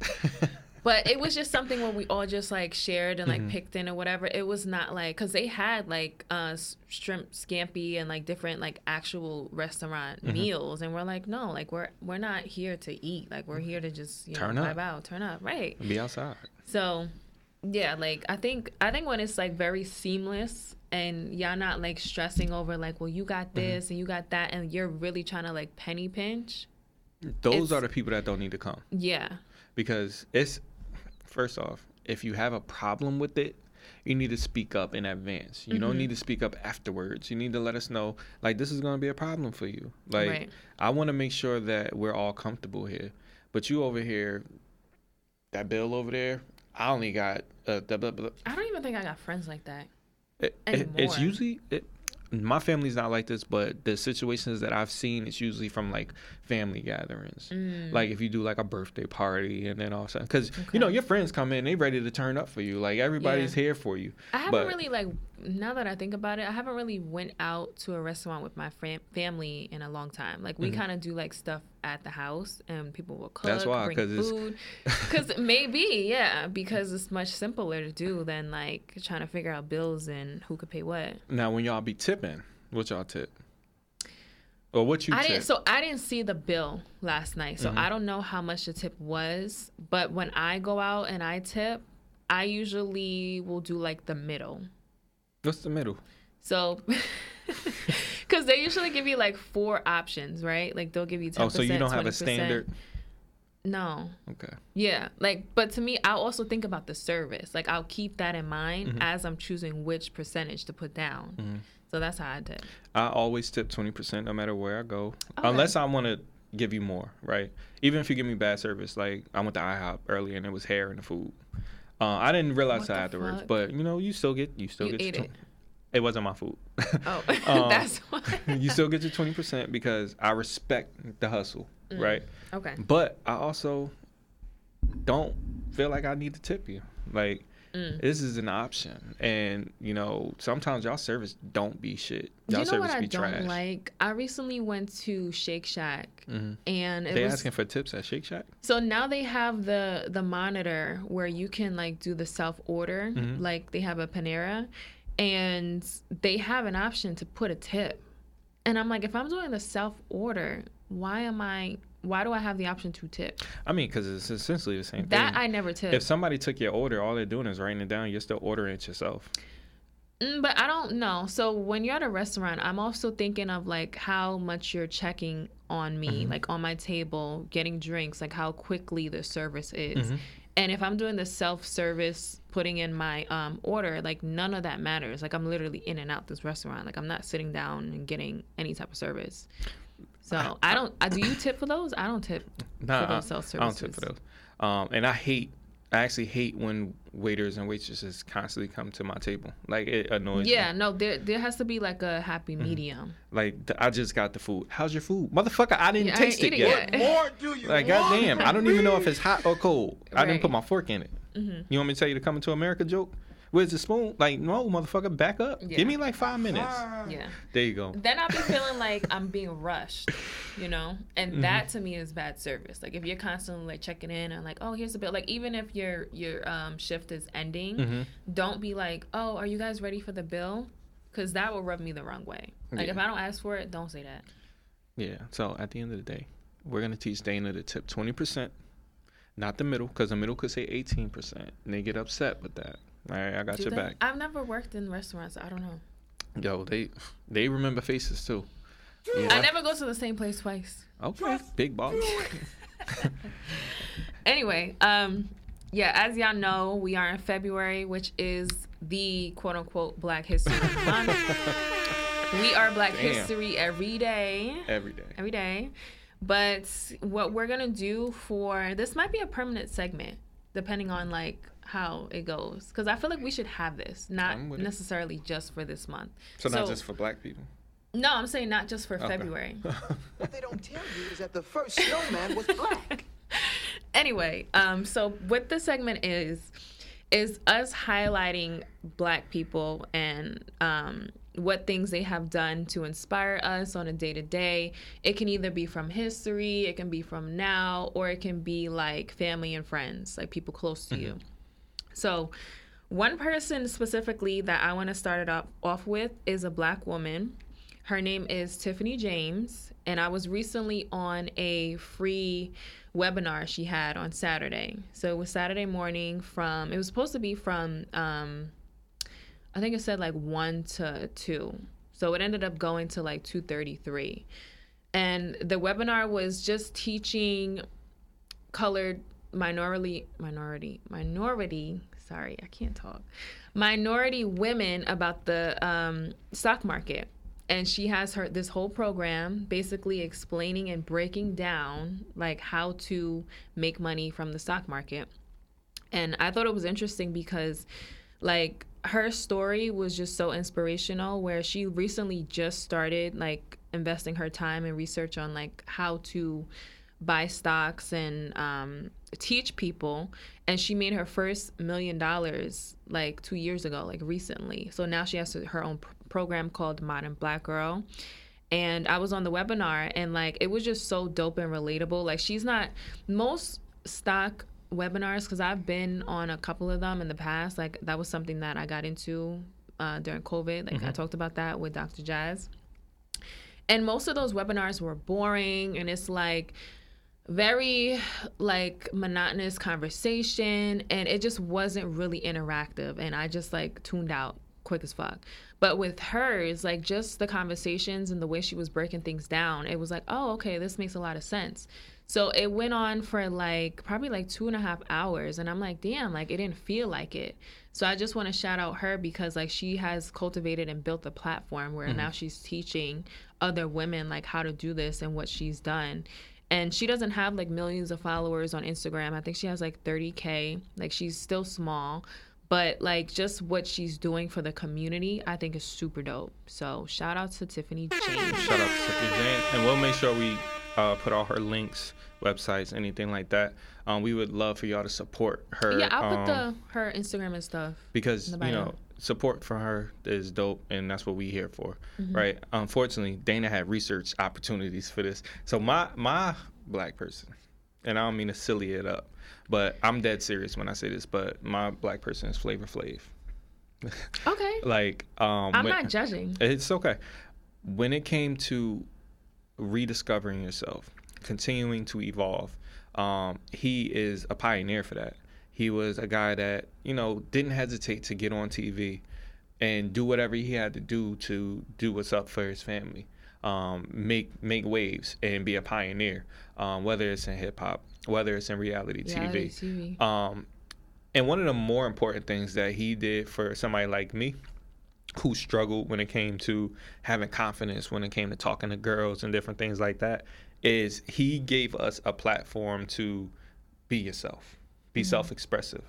But it was just something where we all just like shared and like Mm-hmm. picked in or whatever. It was not like because they had like uh shrimp scampi and like different like actual restaurant Mm-hmm. meals, and we're like, no, like we're we're not here to eat. Like we're here to just you Turn know up. vibe out, turn up, right? Be outside. So yeah, like I think I think when it's like very seamless and y'all not like stressing over like, well, you Mm-hmm. got this and you got that, and you're really trying to like penny pinch. Those It's- are the people that don't need to come Yeah, because it's first off, if you have a problem with it, you need to speak up in advance. You Mm-hmm. don't need to speak up afterwards. You need to let us know like this is going to be a problem for you. Like Right. I want to make sure that we're all comfortable here. But you over here that bill over there. I only got uh, the, the, the, I don't even think I got friends like that. it, it- it's usually it, my family's not like this, but the situations that I've seen, it's usually from like family gatherings. Mm. Like if you do like a birthday party, and then all of a sudden, because you know your friends come in, they ready to turn up for you. Like everybody's here for you. I haven't But- really like now that I think about it, I haven't really went out to a restaurant with my fam- family in a long time. Like we kind of do like stuff at the house, and people will cook, Mm-hmm. That's why, bring food. Because maybe, yeah, because it's much simpler to do than like trying to figure out bills and who could pay what. Now when y'all be tipping, what y'all tip? Or what you I tip? didn't. So I didn't see the bill last night, Mm-hmm. so I don't know how much the tip was. But when I go out and I tip, I usually will do like the middle. What's the middle? So, because they usually give you like four options, right? Like they'll give you 10%. Oh, so you don't have a 20%. standard? No. Okay. Yeah. Like, but to me, I'll also think about the service. Like, I'll keep that in mind Mm-hmm. as I'm choosing which percentage to put down. So that's how I tip. I always tip twenty percent no matter where I go, Okay. unless I want to give you more, right? Even if you give me bad service, like I went to IHOP earlier and it was hair in the food. Uh, I didn't realize What that afterwards, fuck? but you know, you still get you still You get your it. It wasn't my food. Oh, Um, that's why. you still get your twenty percent because I respect the hustle, Mm. right? okay. But I also don't feel like I need to tip you. Like Mm. this is an option, and you know sometimes y'all service don't be shit. Y'all you know service what I be don't trash. like? I recently went to Shake Shack, Mhm. and They was asking for tips at Shake Shack. So now they have the the monitor where you can like do the self order, Mhm. like they have a Panera, and they have an option to put a tip. And I'm like, if I'm doing the self order, why am I? Why do I have the option to tip? I mean, because it's essentially the same That thing. That I never tip. if somebody took your order, all they're doing is writing it down. You're still ordering it yourself. Mm, but I don't know. So when you're at a restaurant, I'm also thinking of like how much you're checking on me, Mm-hmm. like on my table, getting drinks, like how quickly the service is. Mm-hmm. And if I'm doing the self service, putting in my um, order, like none of that matters. Like I'm literally in and out this restaurant. Like I'm not sitting down and getting any type of service. So I don't. I, do you tip for those? I don't tip Nah, for those self I don't tip for those. Um, and I hate, I actually hate when waiters and waitresses constantly come to my table. Like it annoys me. Yeah, no, there there has to be like a happy Mm-hmm. medium. Like th- I just got the food. How's your food, motherfucker? I didn't Yeah, I taste ain't it eat it yet. yet. More do you Like want? goddamn, I don't even know if it's hot or cold. I didn't put my fork in it. Mm-hmm. You want me to tell you to come into America joke? Where's the spoon? Like no, motherfucker, back up. Yeah. Give me like five minutes. Yeah. There you go. Then I'll be feeling like I'm being rushed, you know? And Mm-hmm. that to me is bad service. Like if you're constantly like checking in and like, oh, here's the bill. Like even if your your um, shift is ending, Mhm. don't be like, oh, are you guys ready for the bill? Because that will rub me the wrong way. Like Yeah. if I don't ask for it, don't say that. Yeah. So at the end of the day, we're gonna teach Dana to tip twenty percent, not the middle, because the middle could say eighteen percent, and they get upset with that. All right, I got Do your they? back. I've never worked in restaurants. I don't know. Yo, they they remember faces too. Yeah. I never go to the same place twice. Okay, big boss. Anyway, um, yeah, as y'all know, we are in February, which is the quote unquote Black History Month. we are Black Damn. History every day. Every day. Every day. But what we're gonna do for this might be a permanent segment, depending on like how it goes. Because I feel like we should have this, not I'm it. necessarily just for this month. So, not just for black people. No, I'm saying not just for Okay. February. What they don't tell you is that the first snowman was black. anyway, um, so what this segment is is us highlighting black people and um, what things they have done to inspire us on a day to day. It can either be from history, it can be from now, or it can be like family and friends, like people close to you. So, one person specifically that I want to start it up off with is a black woman. Her name is Tiffany James, and I was recently on a free webinar she had on Saturday. So it was Saturday morning from it was supposed to be from um I think it said like 1 to 2. So it ended up going to like 2:33. And the webinar was just teaching colored minority minority minority sorry i can't talk. Minority women about the um, stock market. And she has her this whole program basically explaining and breaking down like how to make money from the stock market. And I thought it was interesting because, like, her story was just so inspirational where she recently just started, like, investing her time and research on, like, how to buy stocks and um, teach people. And she made her first million dollars, like, two years ago, like, recently. So now she has her own pr- program called Modern Black Girl and I was on the webinar and like it was just so dope and relatable. Like she's not most stock webinars because I've been on a couple of them in the past. Like that was something that I got into uh, during COVID. Like I talked about that with Dr. Jazz. And most of those webinars were boring and it's like very like monotonous conversation and it just wasn't really interactive and I just like tuned out quick as fuck. But with hers, like just the conversations and the way she was breaking things down, it was like, oh, okay, this makes a lot of sense. So it went on for like probably like two and a half hours. And I'm like, damn, like it didn't feel like it. So I just want to shout out her because like she has cultivated and built a platform where mm-hmm. now she's teaching other women like how to do this and what she's done. And she doesn't have like millions of followers on Instagram. I think she has like 30K. Like she's still small but like just what she's doing for the community i think is super dope so shout out to tiffany james Shout out to Tiffany Jane, and we'll make sure we uh, put all her links, websites, anything like that. Um, we would love for y'all to support her. yeah i'll put um, the her instagram and stuff because you know support for her is dope and that's what we here for Mm-hmm. right unfortunately dana had research opportunities for this so my my black person and i don't mean to silly it up but i'm dead serious when i say this but my black person is flavor flav okay like um i'm when- not judging it's okay. When it came to rediscovering yourself, continuing to evolve, um, he is a pioneer for that. He was a guy that, you know, didn't hesitate to get on TV and do whatever he had to do to do what's up for his family. Um, make make waves and be a pioneer, um, whether it's in hip hop, whether it's in reality Reality TV. TV. Um, and one of the more important things that he did for somebody like me, who struggled when it came to having confidence, when it came to talking to girls and different things like that, is he gave us a platform to be yourself, be self-expressive.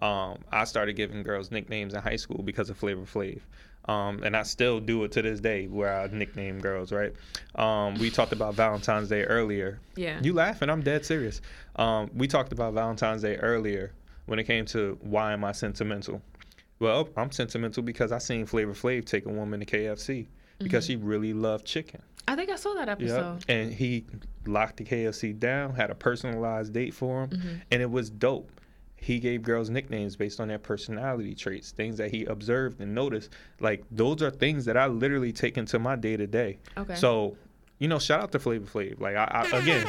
Um, I started giving girls nicknames in high school because of Flavor Flav. Um, and I still do it to this day where I nickname girls, right? Um, we talked about Valentine's Day earlier. Yeah. You laughing? I'm dead serious. Um, we talked about Valentine's Day earlier when it came to why am I sentimental? Well, I'm sentimental because I seen Flavor Flav take a woman to KFC because she really loved chicken. I think i saw that episode Yep. And he locked the KFC down, had a personalized date for him, mm-hmm. and it was dope. He gave girls nicknames based on their personality traits, things that he observed and noticed. Like those are things that I literally take into my day to day. Okay. So, you know, shout out to Flavor Flav. Like I, I again,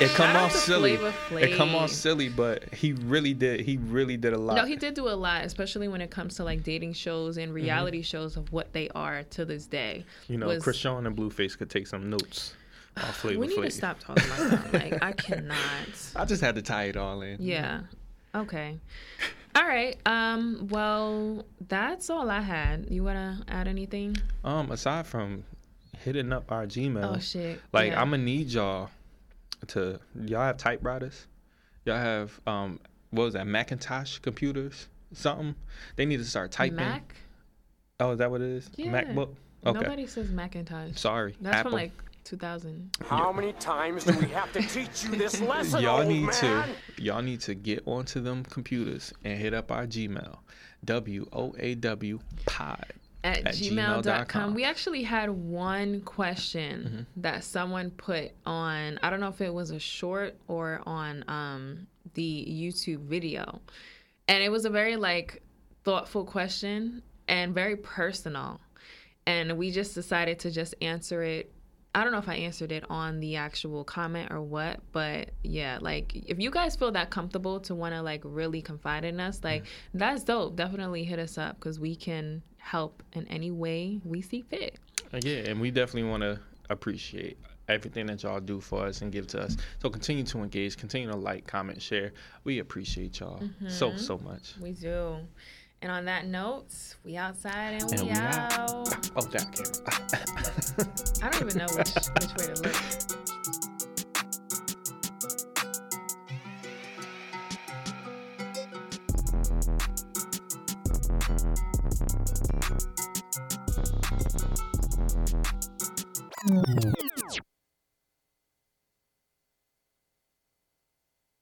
it come off silly. It come off silly, but he really did. He really did a lot. no he did do a lot especially when it comes to like dating shows Mm-hmm. and reality shows of what they are to this day You know, was- Chrisean and Blueface could take some notes off Flavor we need Flav. to stop talking about that like i cannot I just had to tie it all in. Yeah. Okay. All right. Um. Well, that's all I had. You wanna add anything? Um, aside from hitting up our Gmail, Oh shit. like yeah. I'm gonna need y'all to y'all have typewriters, y'all have um what was that Macintosh computers something. They need to start typing. Mac. Oh, is that what it is? Yeah. MacBook. Okay. Nobody says Macintosh. Sorry. That's Apple. from like 2000. How many times do we have to teach you this lesson, y'all old need man? to y'all need to get onto them computers and hit up our Gmail. W O A W pod At, At gmail.com. gmail.com. We actually had one question Mm-hmm. that someone put on, I don't know if it was a short or on um, the YouTube video. And it was a very like thoughtful question and very personal. And we just decided to just answer it. I don't know if I answered it on the actual comment or what, but yeah, like if you guys feel that comfortable to want to like really confide in us, like that's dope. Definitely hit us up because we can help in any way we see fit. Uh, yeah, and we definitely want to appreciate everything that y'all do for us and give to us. So continue to engage, continue to like, comment, share. We appreciate y'all mm-hmm. so so much. We do. And on that note, we outside and, and we, out. out. Oh, that camera. I don't even know which which way to look. Thank Hum.